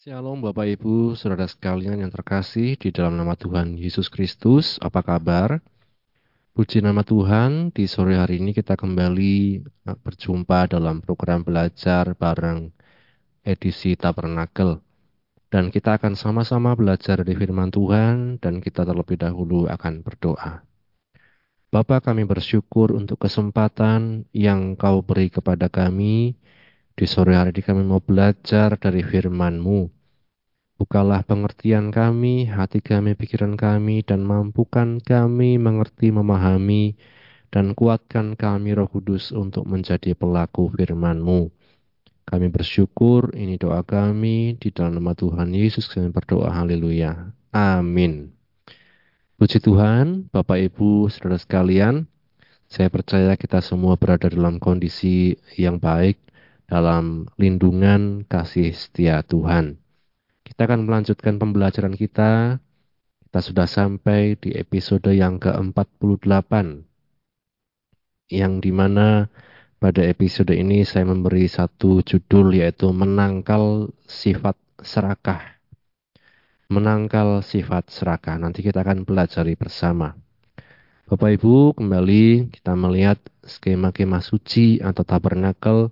Shalom Bapak Ibu, Saudara sekalian yang terkasih di dalam nama Tuhan Yesus Kristus. Apa kabar? Puji nama Tuhan, di sore hari ini kita kembali eh, berjumpa dalam program belajar bareng edisi Tabernakel. Dan kita akan sama-sama belajar dari firman Tuhan dan kita terlebih dahulu akan berdoa. Bapa kami bersyukur untuk kesempatan yang kau beri kepada kami di sore hari ini kami mau belajar dari firman-Mu. Bukalah pengertian kami, hati kami, pikiran kami, dan mampukan kami mengerti, memahami, dan kuatkan kami roh kudus untuk menjadi pelaku firman-Mu. Kami bersyukur, ini doa kami, di dalam nama Tuhan Yesus kami berdoa, haleluya. Amin. Puji Tuhan, Bapak Ibu, Saudara sekalian, saya percaya kita semua berada dalam kondisi yang baik, dalam lindungan kasih setia Tuhan. Kita akan melanjutkan pembelajaran kita. Kita sudah sampai di episode yang ke-48. Yang di mana pada episode ini saya memberi satu judul yaitu menangkal sifat serakah. Menangkal sifat serakah. Nanti kita akan pelajari bersama. Bapak Ibu, kembali kita melihat skema-skema suci atau tabernakel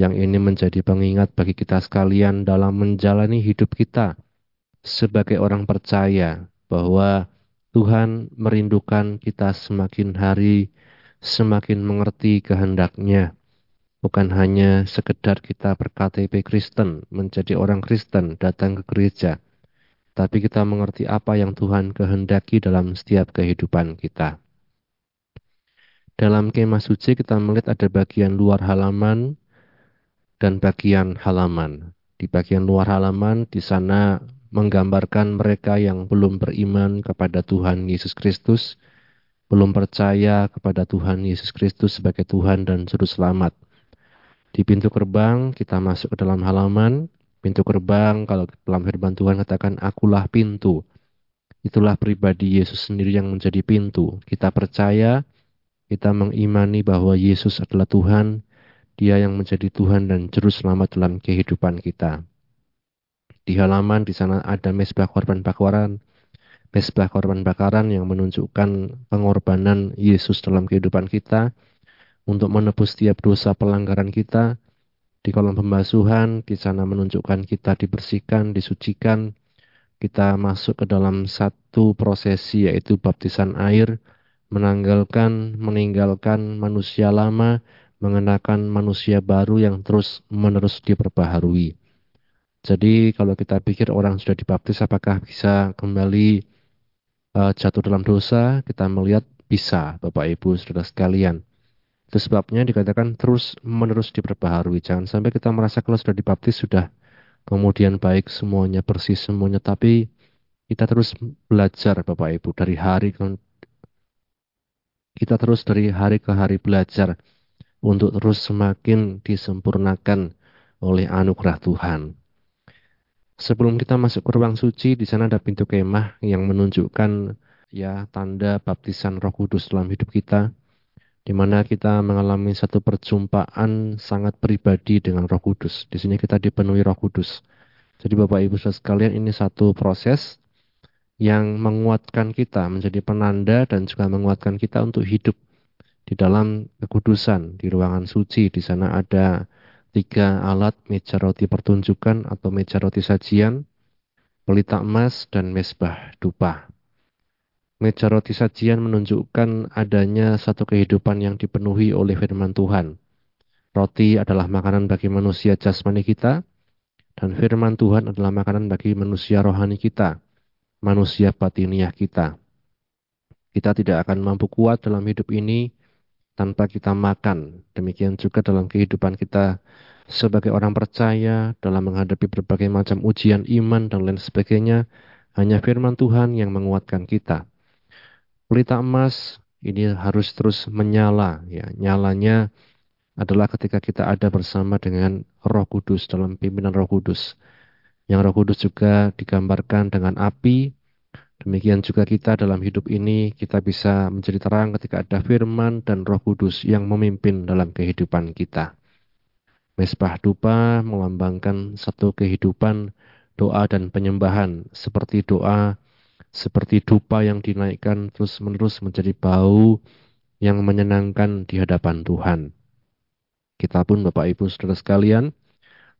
yang ini menjadi pengingat bagi kita sekalian dalam menjalani hidup kita sebagai orang percaya bahwa Tuhan merindukan kita semakin hari semakin mengerti kehendaknya. Bukan hanya sekedar kita berKTP Kristen, menjadi orang Kristen, datang ke gereja. Tapi kita mengerti apa yang Tuhan kehendaki dalam setiap kehidupan kita. Dalam kemah suci kita melihat ada bagian luar halaman dan bagian halaman. Di bagian luar halaman, di sana menggambarkan mereka yang belum beriman kepada Tuhan Yesus Kristus, belum percaya kepada Tuhan Yesus Kristus sebagai Tuhan dan Juru Selamat. Di pintu gerbang, kita masuk ke dalam halaman. Pintu gerbang, kalau dalam firman Tuhan katakan, akulah pintu. Itulah pribadi Yesus sendiri yang menjadi pintu. Kita percaya, kita mengimani bahwa Yesus adalah Tuhan, dia yang menjadi Tuhan dan Juru Selamat dalam kehidupan kita. Di halaman di sana ada mesbah korban bakaran, mesbah korban bakaran yang menunjukkan pengorbanan Yesus dalam kehidupan kita untuk menebus setiap dosa pelanggaran kita. Di kolom pembasuhan, di sana menunjukkan kita dibersihkan, disucikan, kita masuk ke dalam satu prosesi yaitu baptisan air, menanggalkan, meninggalkan manusia lama, mengenakan manusia baru yang terus menerus diperbaharui. Jadi kalau kita pikir orang sudah dibaptis apakah bisa kembali uh, jatuh dalam dosa? Kita melihat bisa, Bapak Ibu, Saudara sekalian. Itu sebabnya dikatakan terus menerus diperbaharui. Jangan sampai kita merasa kalau sudah dibaptis sudah kemudian baik semuanya bersih semuanya, tapi kita terus belajar Bapak Ibu dari hari ke kita terus dari hari ke hari belajar untuk terus semakin disempurnakan oleh anugerah Tuhan. Sebelum kita masuk ke ruang suci, di sana ada pintu kemah yang menunjukkan ya tanda baptisan Roh Kudus dalam hidup kita, di mana kita mengalami satu perjumpaan sangat pribadi dengan Roh Kudus. Di sini kita dipenuhi Roh Kudus. Jadi Bapak Ibu Saudara sekalian ini satu proses yang menguatkan kita menjadi penanda dan juga menguatkan kita untuk hidup di dalam kekudusan di ruangan suci di sana ada tiga alat meja roti pertunjukan atau meja roti sajian, pelita emas dan mesbah dupa. Meja roti sajian menunjukkan adanya satu kehidupan yang dipenuhi oleh firman Tuhan. Roti adalah makanan bagi manusia jasmani kita, dan firman Tuhan adalah makanan bagi manusia rohani kita, manusia batiniah kita. Kita tidak akan mampu kuat dalam hidup ini tanpa kita makan. Demikian juga dalam kehidupan kita sebagai orang percaya dalam menghadapi berbagai macam ujian iman dan lain sebagainya, hanya firman Tuhan yang menguatkan kita. Pelita emas ini harus terus menyala, ya. Nyalanya adalah ketika kita ada bersama dengan Roh Kudus dalam pimpinan Roh Kudus. Yang Roh Kudus juga digambarkan dengan api Demikian juga kita dalam hidup ini, kita bisa menjadi terang ketika ada firman dan roh kudus yang memimpin dalam kehidupan kita. Mesbah dupa melambangkan satu kehidupan doa dan penyembahan seperti doa seperti dupa yang dinaikkan terus-menerus menjadi bau yang menyenangkan di hadapan Tuhan. Kita pun Bapak Ibu Saudara sekalian,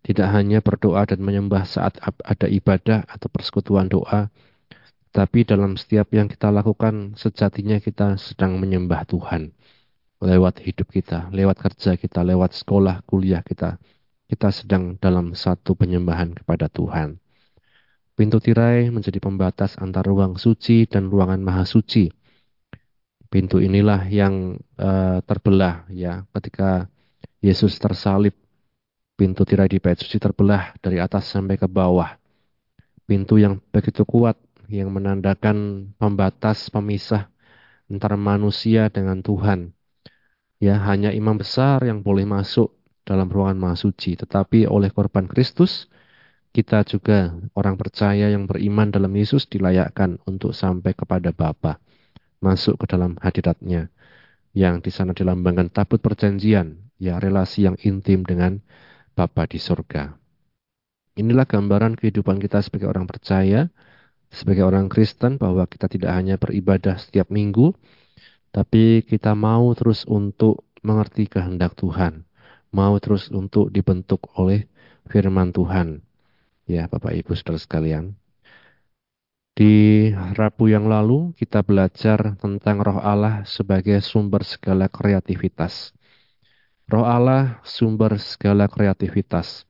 tidak hanya berdoa dan menyembah saat ada ibadah atau persekutuan doa, tapi dalam setiap yang kita lakukan sejatinya kita sedang menyembah Tuhan. Lewat hidup kita, lewat kerja kita, lewat sekolah, kuliah kita, kita sedang dalam satu penyembahan kepada Tuhan. Pintu tirai menjadi pembatas antara ruang suci dan ruangan maha suci. Pintu inilah yang uh, terbelah ya ketika Yesus tersalib Pintu tirai di bait suci terbelah dari atas sampai ke bawah. Pintu yang begitu kuat yang menandakan pembatas pemisah antara manusia dengan Tuhan. Ya, hanya imam besar yang boleh masuk dalam ruangan maha suci, tetapi oleh korban Kristus kita juga orang percaya yang beriman dalam Yesus dilayakkan untuk sampai kepada Bapa, masuk ke dalam hadiratnya yang di sana dilambangkan tabut perjanjian, ya relasi yang intim dengan Bapa di surga. Inilah gambaran kehidupan kita sebagai orang percaya, sebagai orang Kristen bahwa kita tidak hanya beribadah setiap minggu, tapi kita mau terus untuk mengerti kehendak Tuhan, mau terus untuk dibentuk oleh firman Tuhan. Ya, Bapak Ibu Saudara sekalian. Di Rabu yang lalu kita belajar tentang Roh Allah sebagai sumber segala kreativitas. Roh Allah sumber segala kreativitas.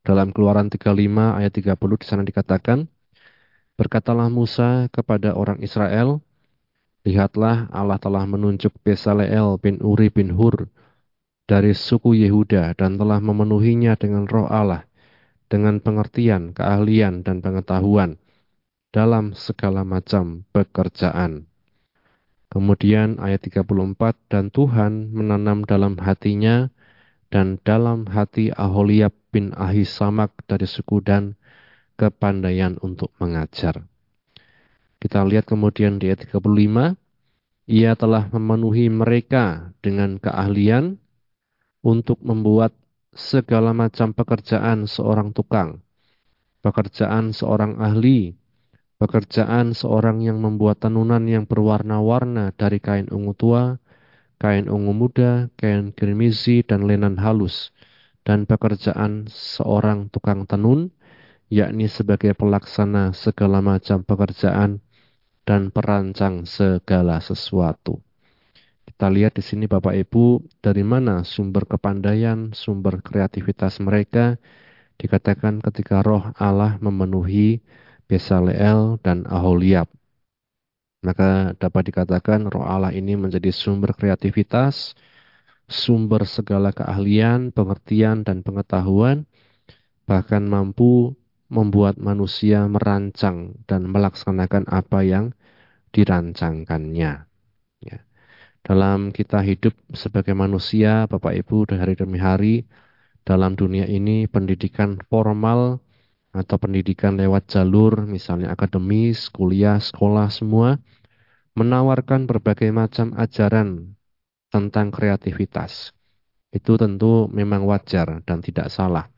Dalam Keluaran 35 ayat 30 di sana dikatakan, Berkatalah Musa kepada orang Israel, Lihatlah Allah telah menunjuk Besaleel bin Uri bin Hur dari suku Yehuda dan telah memenuhinya dengan roh Allah, dengan pengertian, keahlian, dan pengetahuan dalam segala macam pekerjaan. Kemudian ayat 34, dan Tuhan menanam dalam hatinya dan dalam hati Aholiab bin Ahisamak dari suku Dan kepandaian untuk mengajar. Kita lihat kemudian di ayat 35, ia telah memenuhi mereka dengan keahlian untuk membuat segala macam pekerjaan seorang tukang, pekerjaan seorang ahli, Pekerjaan seorang yang membuat tenunan yang berwarna-warna dari kain ungu tua, kain ungu muda, kain kirmizi, dan lenan halus, dan pekerjaan seorang tukang tenun, yakni sebagai pelaksana segala macam pekerjaan dan perancang segala sesuatu. Kita lihat di sini Bapak Ibu, dari mana sumber kepandaian, sumber kreativitas mereka, dikatakan ketika roh Allah memenuhi Besaleel, dan Aholiab. Maka dapat dikatakan roh Allah ini menjadi sumber kreativitas, sumber segala keahlian, pengertian, dan pengetahuan, bahkan mampu membuat manusia merancang dan melaksanakan apa yang dirancangkannya. Ya. Dalam kita hidup sebagai manusia, Bapak Ibu, dari hari demi hari, dalam dunia ini pendidikan formal atau pendidikan lewat jalur misalnya akademis, kuliah, sekolah semua menawarkan berbagai macam ajaran tentang kreativitas. Itu tentu memang wajar dan tidak salah.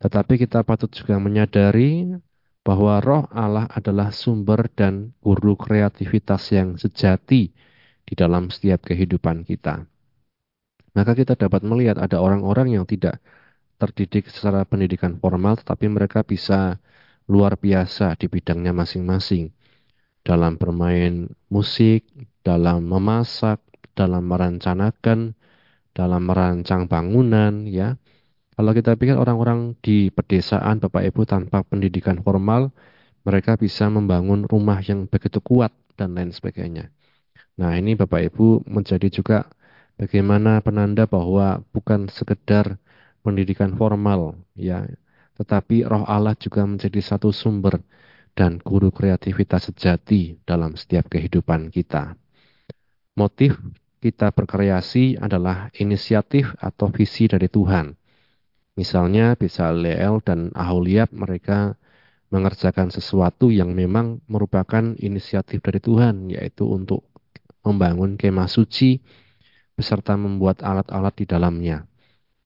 Tetapi kita patut juga menyadari bahwa roh Allah adalah sumber dan guru kreativitas yang sejati di dalam setiap kehidupan kita. Maka kita dapat melihat ada orang-orang yang tidak terdidik secara pendidikan formal, tetapi mereka bisa luar biasa di bidangnya masing-masing. Dalam bermain musik, dalam memasak, dalam merencanakan, dalam merancang bangunan, ya. Kalau kita pikir orang-orang di pedesaan, Bapak Ibu, tanpa pendidikan formal, mereka bisa membangun rumah yang begitu kuat dan lain sebagainya. Nah, ini Bapak Ibu menjadi juga bagaimana penanda bahwa bukan sekedar pendidikan formal ya tetapi roh Allah juga menjadi satu sumber dan guru kreativitas sejati dalam setiap kehidupan kita. Motif kita berkreasi adalah inisiatif atau visi dari Tuhan. Misalnya bisa Leel dan Aholiab mereka mengerjakan sesuatu yang memang merupakan inisiatif dari Tuhan, yaitu untuk membangun kemah suci beserta membuat alat-alat di dalamnya.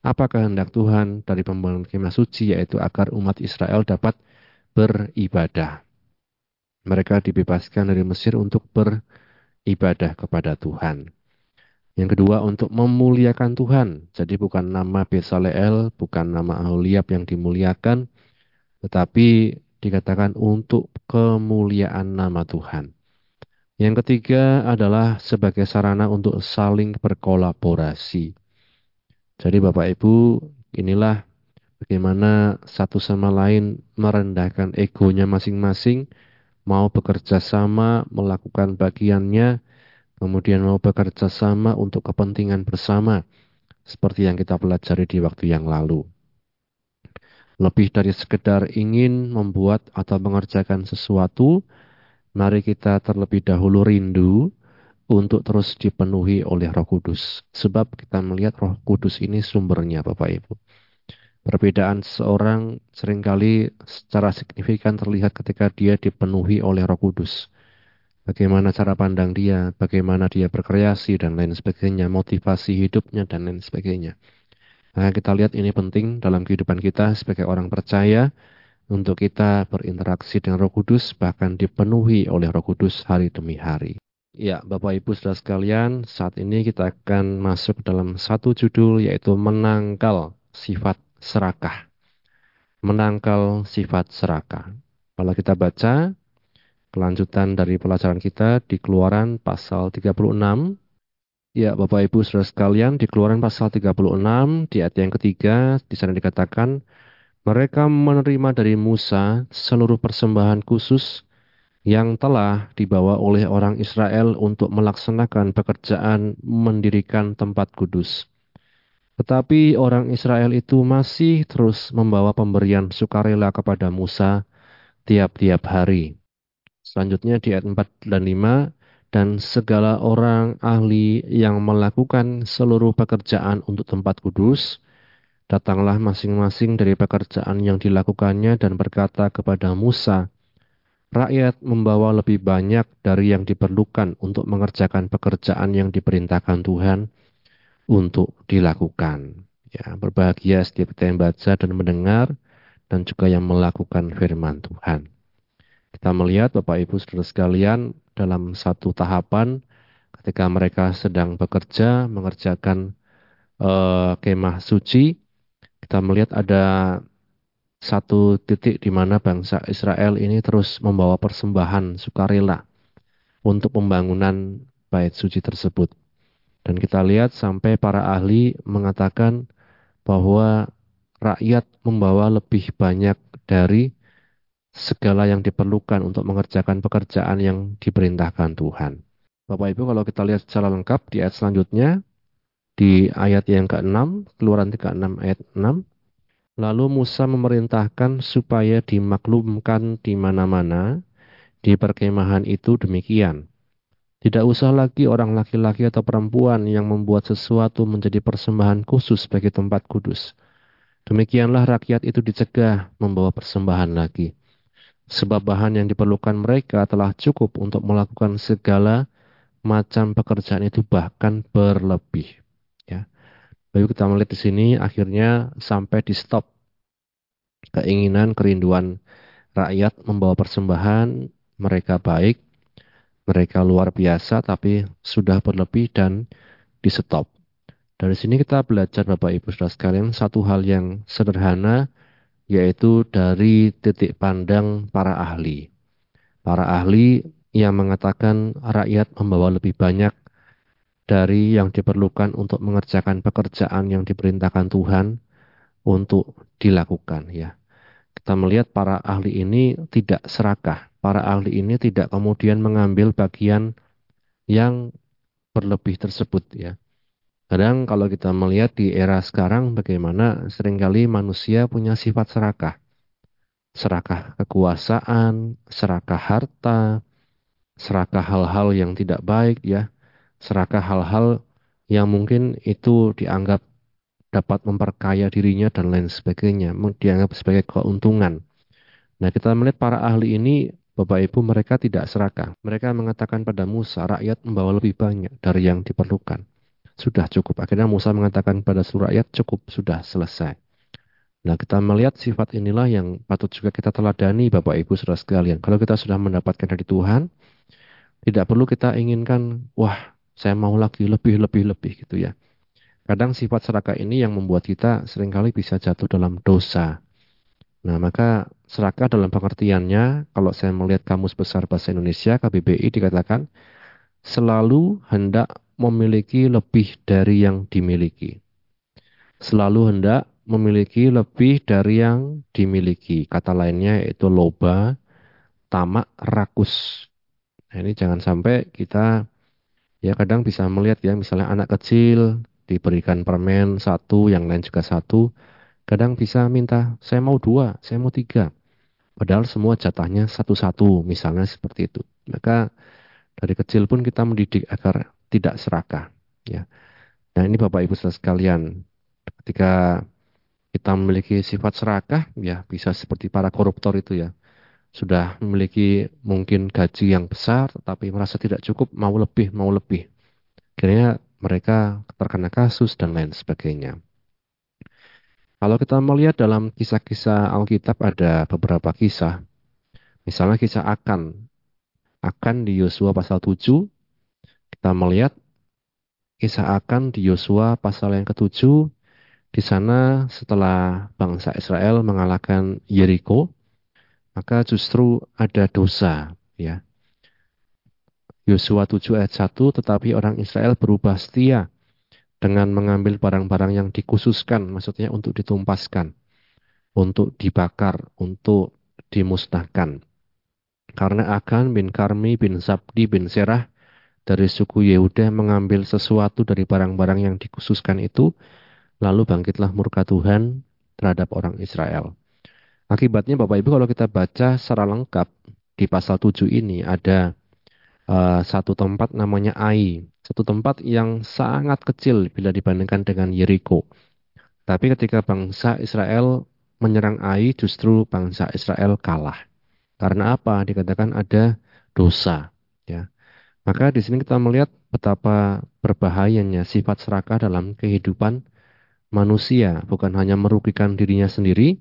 apa kehendak Tuhan dari pembangunan kemah suci yaitu agar umat Israel dapat beribadah. Mereka dibebaskan dari Mesir untuk beribadah kepada Tuhan. Yang kedua untuk memuliakan Tuhan. Jadi bukan nama Besaleel, bukan nama Aholiab yang dimuliakan, tetapi dikatakan untuk kemuliaan nama Tuhan. Yang ketiga adalah sebagai sarana untuk saling berkolaborasi. Jadi Bapak Ibu, inilah bagaimana satu sama lain merendahkan egonya masing-masing, mau bekerja sama, melakukan bagiannya, kemudian mau bekerja sama untuk kepentingan bersama, seperti yang kita pelajari di waktu yang lalu. Lebih dari sekedar ingin membuat atau mengerjakan sesuatu, mari kita terlebih dahulu rindu untuk terus dipenuhi oleh Roh Kudus. Sebab kita melihat Roh Kudus ini sumbernya Bapak Ibu. Perbedaan seorang sering kali secara signifikan terlihat ketika dia dipenuhi oleh Roh Kudus. Bagaimana cara pandang dia, bagaimana dia berkreasi dan lain sebagainya, motivasi hidupnya dan lain sebagainya. Nah, kita lihat ini penting dalam kehidupan kita sebagai orang percaya untuk kita berinteraksi dengan Roh Kudus bahkan dipenuhi oleh Roh Kudus hari demi hari. Ya, Bapak Ibu Saudara sekalian, saat ini kita akan masuk dalam satu judul yaitu menangkal sifat serakah. Menangkal sifat serakah. Kalau kita baca kelanjutan dari pelajaran kita di Keluaran pasal 36. Ya, Bapak Ibu Saudara sekalian, di Keluaran pasal 36 di ayat yang ketiga di sana dikatakan mereka menerima dari Musa seluruh persembahan khusus yang telah dibawa oleh orang Israel untuk melaksanakan pekerjaan mendirikan tempat kudus. Tetapi orang Israel itu masih terus membawa pemberian sukarela kepada Musa tiap-tiap hari. Selanjutnya di ayat 4 dan 5, dan segala orang ahli yang melakukan seluruh pekerjaan untuk tempat kudus, datanglah masing-masing dari pekerjaan yang dilakukannya dan berkata kepada Musa, rakyat membawa lebih banyak dari yang diperlukan untuk mengerjakan pekerjaan yang diperintahkan Tuhan untuk dilakukan. Ya, berbahagia setiap kita yang baca dan mendengar dan juga yang melakukan firman Tuhan. Kita melihat Bapak Ibu Saudara sekalian dalam satu tahapan ketika mereka sedang bekerja mengerjakan uh, kemah suci, kita melihat ada satu titik di mana bangsa Israel ini terus membawa persembahan sukarela untuk pembangunan bait suci tersebut. Dan kita lihat sampai para ahli mengatakan bahwa rakyat membawa lebih banyak dari segala yang diperlukan untuk mengerjakan pekerjaan yang diperintahkan Tuhan. Bapak Ibu kalau kita lihat secara lengkap di ayat selanjutnya, di ayat yang ke-6, keluaran 36 ayat 6, Lalu Musa memerintahkan supaya dimaklumkan di mana-mana di perkemahan itu demikian. Tidak usah lagi orang laki-laki atau perempuan yang membuat sesuatu menjadi persembahan khusus bagi tempat kudus. Demikianlah rakyat itu dicegah membawa persembahan lagi. Sebab bahan yang diperlukan mereka telah cukup untuk melakukan segala macam pekerjaan itu bahkan berlebih. Ya. Lalu kita melihat di sini akhirnya sampai di stop keinginan kerinduan rakyat membawa persembahan mereka baik, mereka luar biasa tapi sudah berlebih dan di stop. Dari sini kita belajar Bapak Ibu Saudara sekalian satu hal yang sederhana yaitu dari titik pandang para ahli. Para ahli yang mengatakan rakyat membawa lebih banyak dari yang diperlukan untuk mengerjakan pekerjaan yang diperintahkan Tuhan untuk dilakukan ya. Kita melihat para ahli ini tidak serakah. Para ahli ini tidak kemudian mengambil bagian yang berlebih tersebut ya. Kadang kalau kita melihat di era sekarang bagaimana sering kali manusia punya sifat serakah. Serakah kekuasaan, serakah harta, serakah hal-hal yang tidak baik ya serakah hal-hal yang mungkin itu dianggap dapat memperkaya dirinya dan lain sebagainya, dianggap sebagai keuntungan. Nah, kita melihat para ahli ini, Bapak Ibu, mereka tidak serakah. Mereka mengatakan pada Musa, rakyat membawa lebih banyak dari yang diperlukan. Sudah cukup. Akhirnya Musa mengatakan pada seluruh rakyat cukup, sudah selesai. Nah kita melihat sifat inilah yang patut juga kita teladani Bapak Ibu Saudara sekalian. Kalau kita sudah mendapatkan dari Tuhan, tidak perlu kita inginkan, wah saya mau lagi lebih, lebih, lebih gitu ya. Kadang sifat serakah ini yang membuat kita sering kali bisa jatuh dalam dosa. Nah, maka serakah dalam pengertiannya, kalau saya melihat kamus besar bahasa Indonesia, KBBI dikatakan, selalu hendak memiliki lebih dari yang dimiliki. Selalu hendak memiliki lebih dari yang dimiliki. Kata lainnya yaitu loba, tamak, rakus. Nah, ini jangan sampai kita ya kadang bisa melihat ya misalnya anak kecil diberikan permen satu, yang lain juga satu. Kadang bisa minta, saya mau dua, saya mau tiga. Padahal semua jatahnya satu-satu, misalnya seperti itu. Maka dari kecil pun kita mendidik agar tidak serakah. Ya. Nah ini Bapak Ibu sekalian, ketika kita memiliki sifat serakah, ya bisa seperti para koruptor itu ya. Sudah memiliki mungkin gaji yang besar, tetapi merasa tidak cukup, mau lebih, mau lebih. Akhirnya mereka terkena kasus dan lain sebagainya. Kalau kita melihat dalam kisah-kisah Alkitab ada beberapa kisah. Misalnya kisah Akan. Akan di Yosua pasal 7. Kita melihat kisah Akan di Yosua pasal yang ke-7. Di sana setelah bangsa Israel mengalahkan Yeriko, maka justru ada dosa, ya. Yosua 7 ayat 1, tetapi orang Israel berubah setia dengan mengambil barang-barang yang dikhususkan, maksudnya untuk ditumpaskan, untuk dibakar, untuk dimusnahkan. Karena Akan bin Karmi bin Zabdi bin Serah dari suku Yehuda mengambil sesuatu dari barang-barang yang dikhususkan itu, lalu bangkitlah murka Tuhan terhadap orang Israel. Akibatnya Bapak Ibu kalau kita baca secara lengkap di pasal 7 ini ada uh, satu tempat namanya Ai. Satu tempat yang sangat kecil bila dibandingkan dengan Yeriko. Tapi ketika bangsa Israel menyerang Ai, justru bangsa Israel kalah. Karena apa? Dikatakan ada dosa. Ya. Maka di sini kita melihat betapa berbahayanya sifat serakah dalam kehidupan manusia. Bukan hanya merugikan dirinya sendiri,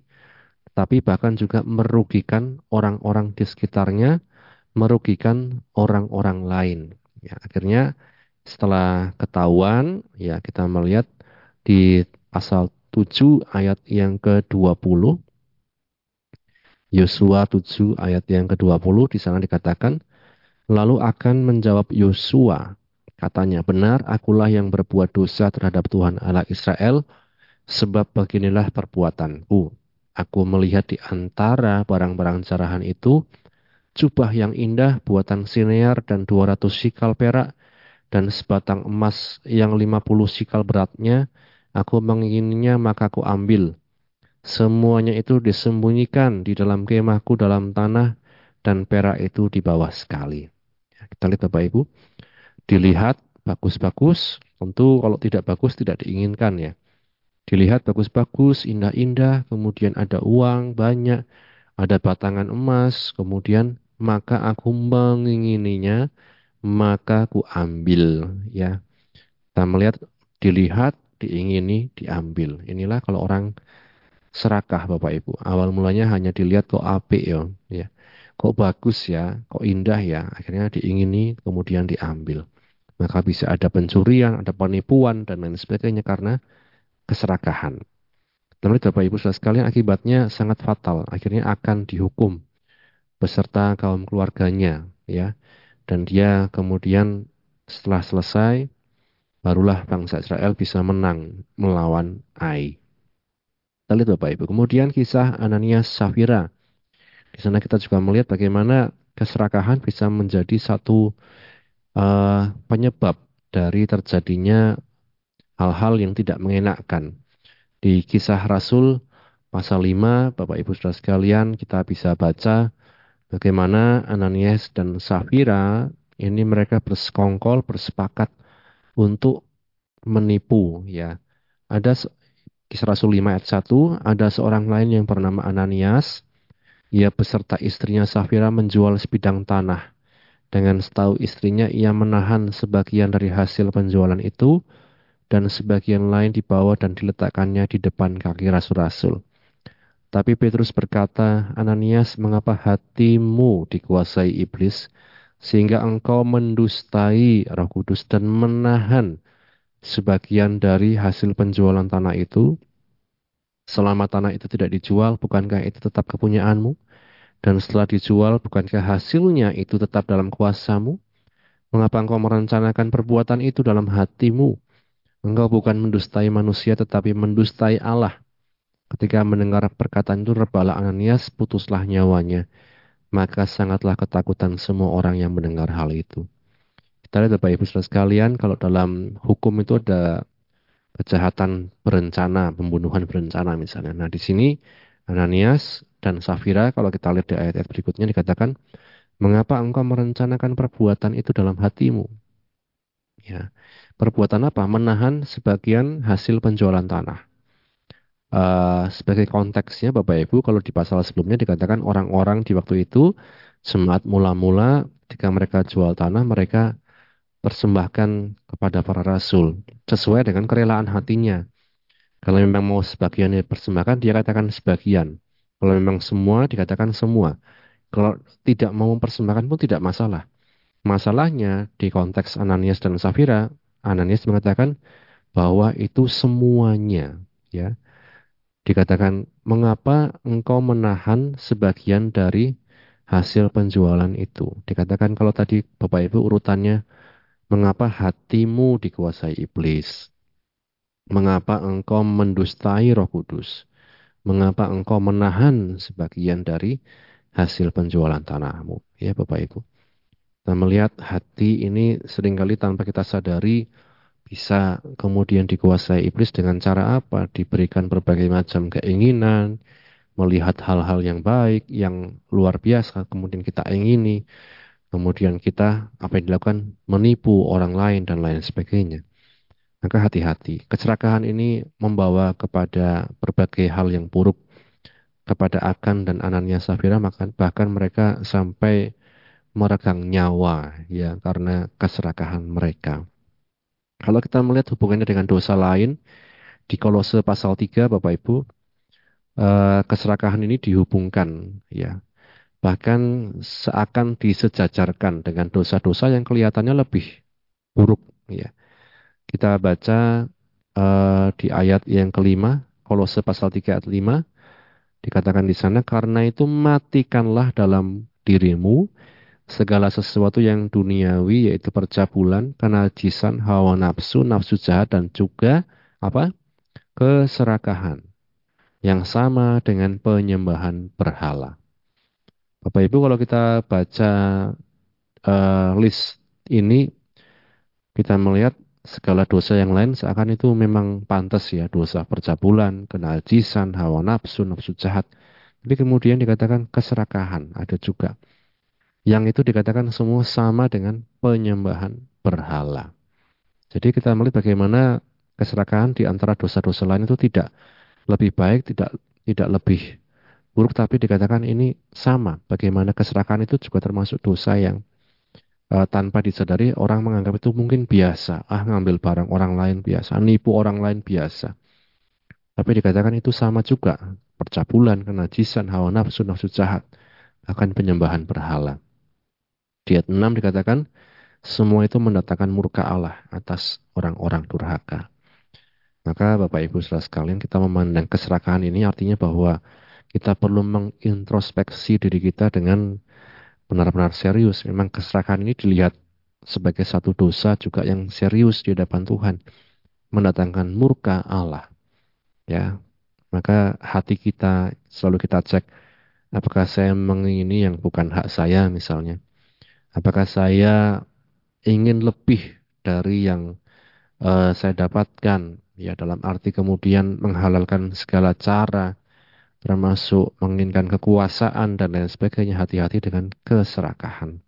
tapi bahkan juga merugikan orang-orang di sekitarnya, merugikan orang-orang lain. Ya, akhirnya setelah ketahuan, ya kita melihat di pasal 7 ayat yang ke-20. Yosua 7 ayat yang ke-20 di sana dikatakan, lalu akan menjawab Yosua, katanya, benar akulah yang berbuat dosa terhadap Tuhan Allah Israel, sebab beginilah perbuatanku. Aku melihat di antara barang-barang carahan itu, jubah yang indah buatan sinear dan 200 sikal perak dan sebatang emas yang 50 sikal beratnya aku mengingininya maka aku ambil semuanya itu disembunyikan di dalam kemahku dalam tanah dan perak itu di bawah sekali kita lihat Bapak Ibu dilihat bagus-bagus tentu kalau tidak bagus tidak diinginkan ya dilihat bagus-bagus indah-indah kemudian ada uang banyak ada batangan emas kemudian maka aku mengingininya, maka aku ambil. Ya, kita melihat, dilihat, diingini, diambil. Inilah kalau orang serakah Bapak Ibu. Awal mulanya hanya dilihat kok apik ya, ya. Kok bagus ya, kok indah ya. Akhirnya diingini, kemudian diambil. Maka bisa ada pencurian, ada penipuan, dan lain sebagainya karena keserakahan. Namun Bapak Ibu sekalian akibatnya sangat fatal. Akhirnya akan dihukum beserta kaum keluarganya ya dan dia kemudian setelah selesai barulah bangsa Israel bisa menang melawan Ai. Lihat Bapak Ibu. Kemudian kisah Ananias Safira. Di sana kita juga melihat bagaimana keserakahan bisa menjadi satu uh, penyebab dari terjadinya hal-hal yang tidak mengenakkan. Di kisah Rasul pasal 5, Bapak Ibu Saudara sekalian, kita bisa baca Bagaimana Ananias dan Safira ini mereka bersekongkol, bersepakat untuk menipu ya. Ada kisah Rasul 5 ayat 1, ada seorang lain yang bernama Ananias. Ia beserta istrinya Safira menjual sebidang tanah. Dengan setahu istrinya ia menahan sebagian dari hasil penjualan itu dan sebagian lain dibawa dan diletakkannya di depan kaki rasul-rasul. Tapi Petrus berkata, Ananias, mengapa hatimu dikuasai iblis, sehingga engkau mendustai roh kudus dan menahan sebagian dari hasil penjualan tanah itu? Selama tanah itu tidak dijual, bukankah itu tetap kepunyaanmu? Dan setelah dijual, bukankah hasilnya itu tetap dalam kuasamu? Mengapa engkau merencanakan perbuatan itu dalam hatimu? Engkau bukan mendustai manusia, tetapi mendustai Allah. Ketika mendengar perkataan itu, rebala Ananias, putuslah nyawanya. Maka sangatlah ketakutan semua orang yang mendengar hal itu. Kita lihat Bapak Ibu Saudara sekalian, kalau dalam hukum itu ada kejahatan berencana, pembunuhan berencana misalnya. Nah di sini Ananias dan Safira, kalau kita lihat di ayat-ayat berikutnya dikatakan, mengapa engkau merencanakan perbuatan itu dalam hatimu? Ya, perbuatan apa? Menahan sebagian hasil penjualan tanah. Uh, sebagai konteksnya Bapak Ibu kalau di pasal sebelumnya dikatakan orang-orang di waktu itu semat mula-mula ketika mereka jual tanah mereka persembahkan kepada para rasul sesuai dengan kerelaan hatinya. Kalau memang mau sebagian dipersembahkan dia katakan sebagian. Kalau memang semua dikatakan semua. Kalau tidak mau mempersembahkan pun tidak masalah. Masalahnya di konteks Ananias dan Safira, Ananias mengatakan bahwa itu semuanya ya Dikatakan, mengapa engkau menahan sebagian dari hasil penjualan itu? Dikatakan kalau tadi Bapak Ibu urutannya, mengapa hatimu dikuasai iblis? Mengapa engkau mendustai roh kudus? Mengapa engkau menahan sebagian dari hasil penjualan tanahmu? Ya Bapak Ibu. Kita melihat hati ini sering kali tanpa kita sadari bisa kemudian dikuasai iblis dengan cara apa? Diberikan berbagai macam keinginan, melihat hal-hal yang baik, yang luar biasa, kemudian kita ingini, kemudian kita apa yang dilakukan menipu orang lain dan lain sebagainya. Maka hati-hati. Kecerakahan ini membawa kepada berbagai hal yang buruk kepada Akan dan Anania Safira bahkan mereka sampai meregang nyawa ya karena keserakahan mereka. Kalau kita melihat hubungannya dengan dosa lain, di kolose pasal 3 Bapak Ibu, eh, keserakahan ini dihubungkan ya. Bahkan seakan disejajarkan dengan dosa-dosa yang kelihatannya lebih buruk ya. Kita baca uh, di ayat yang kelima, kolose pasal 3 ayat 5, dikatakan di sana, karena itu matikanlah dalam dirimu segala sesuatu yang duniawi yaitu percabulan, kenajisan, hawa nafsu, nafsu jahat dan juga apa? keserakahan yang sama dengan penyembahan berhala. Bapak Ibu kalau kita baca uh, list ini kita melihat segala dosa yang lain seakan itu memang pantas ya dosa percabulan, kenajisan, hawa nafsu, nafsu jahat. Tapi kemudian dikatakan keserakahan ada juga. Yang itu dikatakan semua sama dengan penyembahan berhala. Jadi kita melihat bagaimana keserakahan di antara dosa-dosa lain itu tidak lebih baik, tidak tidak lebih buruk, tapi dikatakan ini sama. Bagaimana keserakahan itu juga termasuk dosa yang uh, tanpa disadari orang menganggap itu mungkin biasa. Ah ngambil barang orang lain biasa, nipu orang lain biasa. Tapi dikatakan itu sama juga. Percabulan, kenajisan, hawa nafsu, nafsu jahat. Akan penyembahan berhala. Di ayat 6 dikatakan, semua itu mendatangkan murka Allah atas orang-orang durhaka. Maka Bapak Ibu saudara sekalian kita memandang keserakahan ini artinya bahwa kita perlu mengintrospeksi diri kita dengan benar-benar serius. Memang keserakahan ini dilihat sebagai satu dosa juga yang serius di hadapan Tuhan. Mendatangkan murka Allah. Ya, maka hati kita selalu kita cek apakah saya mengingini yang bukan hak saya misalnya Apakah saya ingin lebih dari yang uh, saya dapatkan ya dalam arti kemudian menghalalkan segala cara termasuk menginginkan kekuasaan dan lain sebagainya hati-hati dengan keserakahan.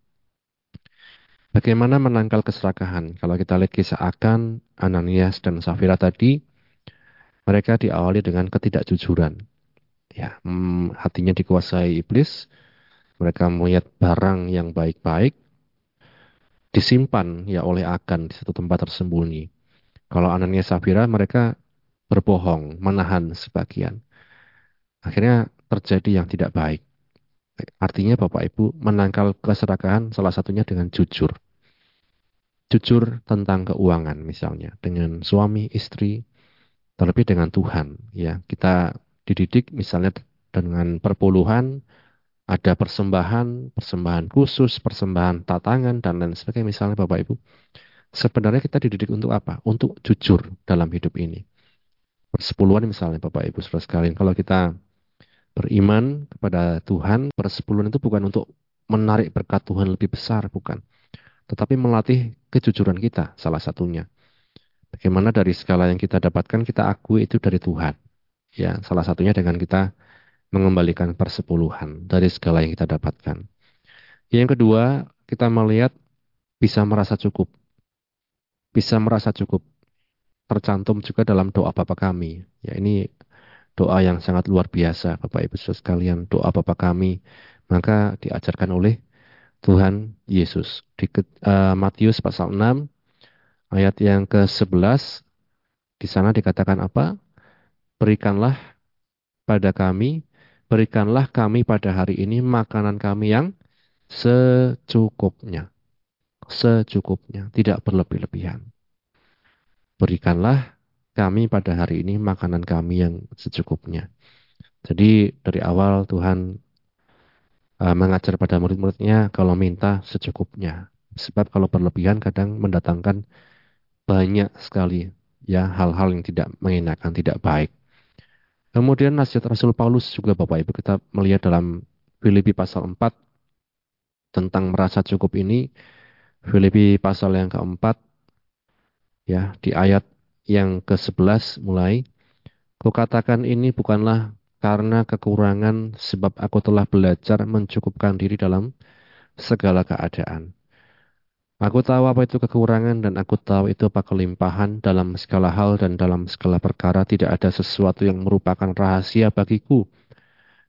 Bagaimana menangkal keserakahan? Kalau kita lihat kisah Akan, Ananias dan Safira tadi, mereka diawali dengan ketidakjujuran. Ya, hmm, hatinya dikuasai iblis, mereka melihat barang yang baik-baik disimpan ya oleh akan di satu tempat tersembunyi. Kalau Anania Safira mereka berbohong, menahan sebagian. Akhirnya terjadi yang tidak baik. Artinya Bapak Ibu menangkal keserakahan salah satunya dengan jujur. Jujur tentang keuangan misalnya dengan suami, istri, terlebih dengan Tuhan. Ya, kita dididik misalnya dengan perpuluhan, ada persembahan, persembahan khusus, persembahan tatangan dan lain sebagainya misalnya Bapak Ibu. Sebenarnya kita dididik untuk apa? Untuk jujur dalam hidup ini. Persepuluhan misalnya Bapak Ibu Saudara sekalian, kalau kita beriman kepada Tuhan, persepuluhan itu bukan untuk menarik berkat Tuhan lebih besar, bukan. Tetapi melatih kejujuran kita, salah satunya. Bagaimana dari segala yang kita dapatkan, kita akui itu dari Tuhan. Ya, salah satunya dengan kita mengembalikan persepuluhan dari segala yang kita dapatkan. Yang kedua, kita melihat bisa merasa cukup. Bisa merasa cukup. Tercantum juga dalam doa Bapa kami. Ya, ini doa yang sangat luar biasa Bapak Ibu Saudara sekalian doa Bapa kami. Maka diajarkan oleh Tuhan Yesus. Di uh, Matius pasal 6 ayat yang ke-11 di sana dikatakan apa? Berikanlah pada kami berikanlah kami pada hari ini makanan kami yang secukupnya. Secukupnya tidak berlebih-lebihan. Berikanlah kami pada hari ini makanan kami yang secukupnya. Jadi dari awal Tuhan uh, mengajar pada murid-muridnya kalau minta secukupnya. Sebab kalau berlebihan kadang mendatangkan banyak sekali ya hal-hal yang tidak mengenakan, tidak baik. Kemudian nasihat Rasul Paulus juga Bapak Ibu kita melihat dalam Filipi pasal 4 tentang merasa cukup ini. Filipi pasal yang keempat ya di ayat yang ke-11 mulai, Kukatakan ini bukanlah karena kekurangan sebab aku telah belajar mencukupkan diri dalam segala keadaan. Aku tahu apa itu kekurangan dan aku tahu itu apa kelimpahan dalam segala hal dan dalam segala perkara tidak ada sesuatu yang merupakan rahasia bagiku.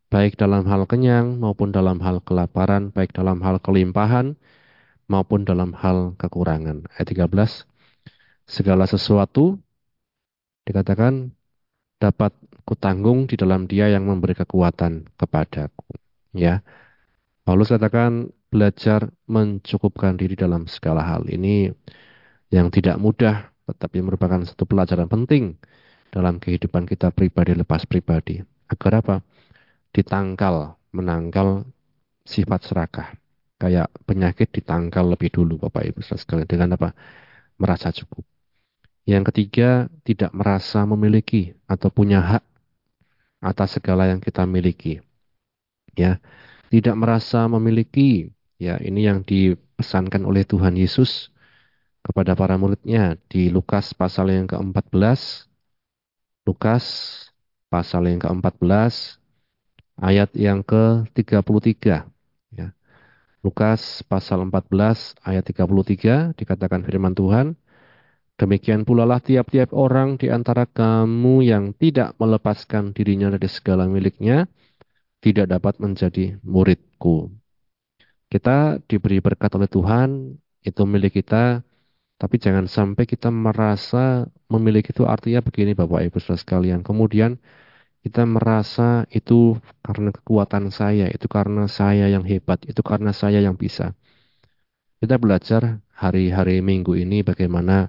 Baik dalam hal kenyang maupun dalam hal kelaparan, baik dalam hal kelimpahan maupun dalam hal kekurangan. Ayat 13. Segala sesuatu dikatakan dapat kutanggung di dalam dia yang memberi kekuatan kepadaku. Ya. Paulus katakan belajar mencukupkan diri dalam segala hal. Ini yang tidak mudah tetapi merupakan satu pelajaran penting dalam kehidupan kita pribadi lepas pribadi. Agar apa? Ditangkal, menangkal sifat serakah. Kayak penyakit ditangkal lebih dulu Bapak Ibu sekalian dengan apa? Merasa cukup. Yang ketiga, tidak merasa memiliki atau punya hak atas segala yang kita miliki. Ya, tidak merasa memiliki. Ya, ini yang dipesankan oleh Tuhan Yesus kepada para muridnya di Lukas pasal yang ke-14. Lukas pasal yang ke-14 ayat yang ke-33 ya. Lukas pasal 14 ayat 33 dikatakan firman Tuhan, Demikian pula lah tiap-tiap orang di antara kamu yang tidak melepaskan dirinya dari segala miliknya, tidak dapat menjadi muridku. Kita diberi berkat oleh Tuhan, itu milik kita, tapi jangan sampai kita merasa memiliki itu artinya begini Bapak Ibu Saudara sekalian. Kemudian kita merasa itu karena kekuatan saya, itu karena saya yang hebat, itu karena saya yang bisa. Kita belajar hari-hari minggu ini bagaimana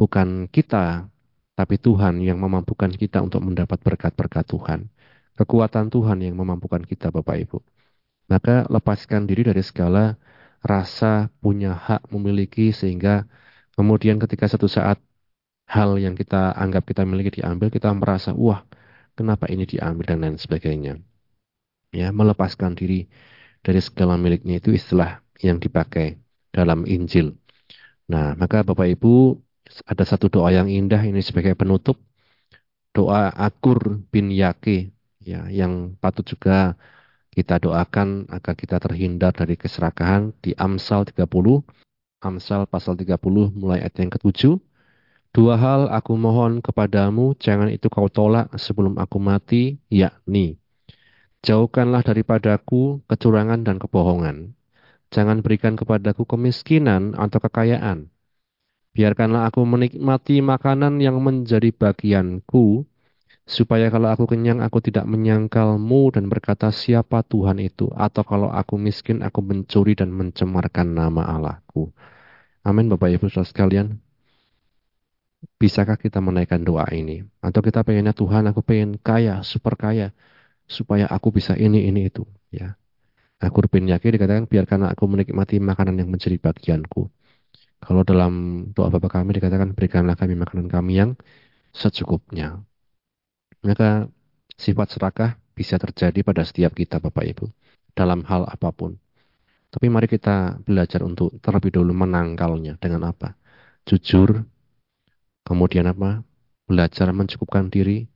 Bukan kita, tapi Tuhan yang memampukan kita untuk mendapat berkat-berkat Tuhan. Kekuatan Tuhan yang memampukan kita Bapak Ibu. Maka lepaskan diri dari segala rasa punya hak memiliki sehingga kemudian ketika satu saat hal yang kita anggap kita miliki diambil, kita merasa, wah kenapa ini diambil dan lain sebagainya. Ya, melepaskan diri dari segala miliknya itu istilah yang dipakai dalam Injil. Nah, maka Bapak Ibu ada satu doa yang indah ini sebagai penutup. Doa Akur bin Yake ya yang patut juga kita doakan agar kita terhindar dari keserakahan di Amsal 30 Amsal pasal 30 mulai ayat yang ketujuh Dua hal aku mohon kepadamu, jangan itu kau tolak sebelum aku mati, yakni Jauhkanlah daripadaku kecurangan dan kebohongan. Jangan berikan kepadaku kemiskinan atau kekayaan Biarkanlah aku menikmati makanan yang menjadi bagianku, supaya kalau aku kenyang aku tidak menyangkalmu dan berkata siapa Tuhan itu, atau kalau aku miskin aku mencuri dan mencemarkan nama Allahku. Amin Bapak Ibu Saudara sekalian. Bisakah kita menaikkan doa ini? Atau kita pengennya Tuhan aku pengen kaya, super kaya, supaya aku bisa ini, ini, itu. Ya. Aku bin yakin dikatakan biarkan aku menikmati makanan yang menjadi bagianku. Kalau dalam doa Bapa kami dikatakan berikanlah kami makanan kami yang secukupnya. Maka sifat serakah bisa terjadi pada setiap kita Bapak Ibu. Dalam hal apa pun. Tapi mari kita belajar untuk terlebih dahulu menangkalnya dengan apa? Jujur, kemudian apa? Belajar mencukupkan diri,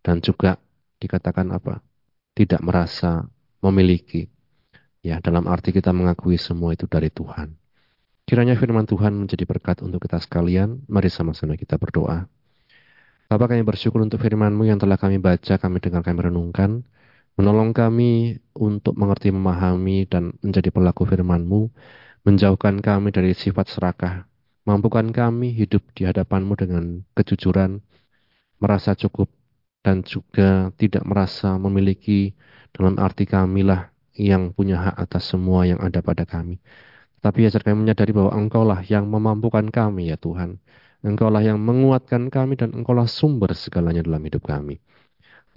dan juga dikatakan apa? Tidak merasa memiliki. Ya, dalam arti kita mengakui semua itu dari Tuhan. Kiranya firman Tuhan menjadi berkat untuk kita sekalian. Mari sama-sama kita berdoa. Bapak kami bersyukur untuk firman-Mu yang telah kami baca, kami dengar, kami renungkan. Menolong kami untuk mengerti, memahami, dan menjadi pelaku firman-Mu. Menjauhkan kami dari sifat serakah. Mampukan kami hidup di hadapan-Mu dengan kejujuran, merasa cukup, dan juga tidak merasa memiliki dalam arti kamilah yang punya hak atas semua yang ada pada kami. Tapi ajar kami menyadari bahwa Engkaulah yang memampukan kami ya Tuhan. Engkaulah yang menguatkan kami dan Engkaulah sumber segalanya dalam hidup kami.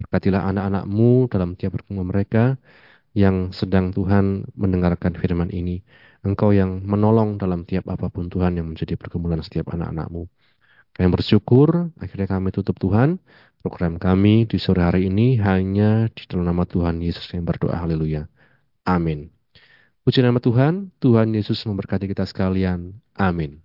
Berkatilah anak-anakmu dalam tiap pertemuan mereka yang sedang Tuhan mendengarkan firman ini. Engkau yang menolong dalam tiap apa pun Tuhan yang menjadi pergumulan setiap anak-anakmu. Kami bersyukur, akhirnya kami tutup Tuhan. Program kami di sore hari ini hanya di dalam nama Tuhan Yesus yang berdoa. Haleluya. Amin. Puji nama Tuhan, Tuhan Yesus memberkati kita sekalian. Amin.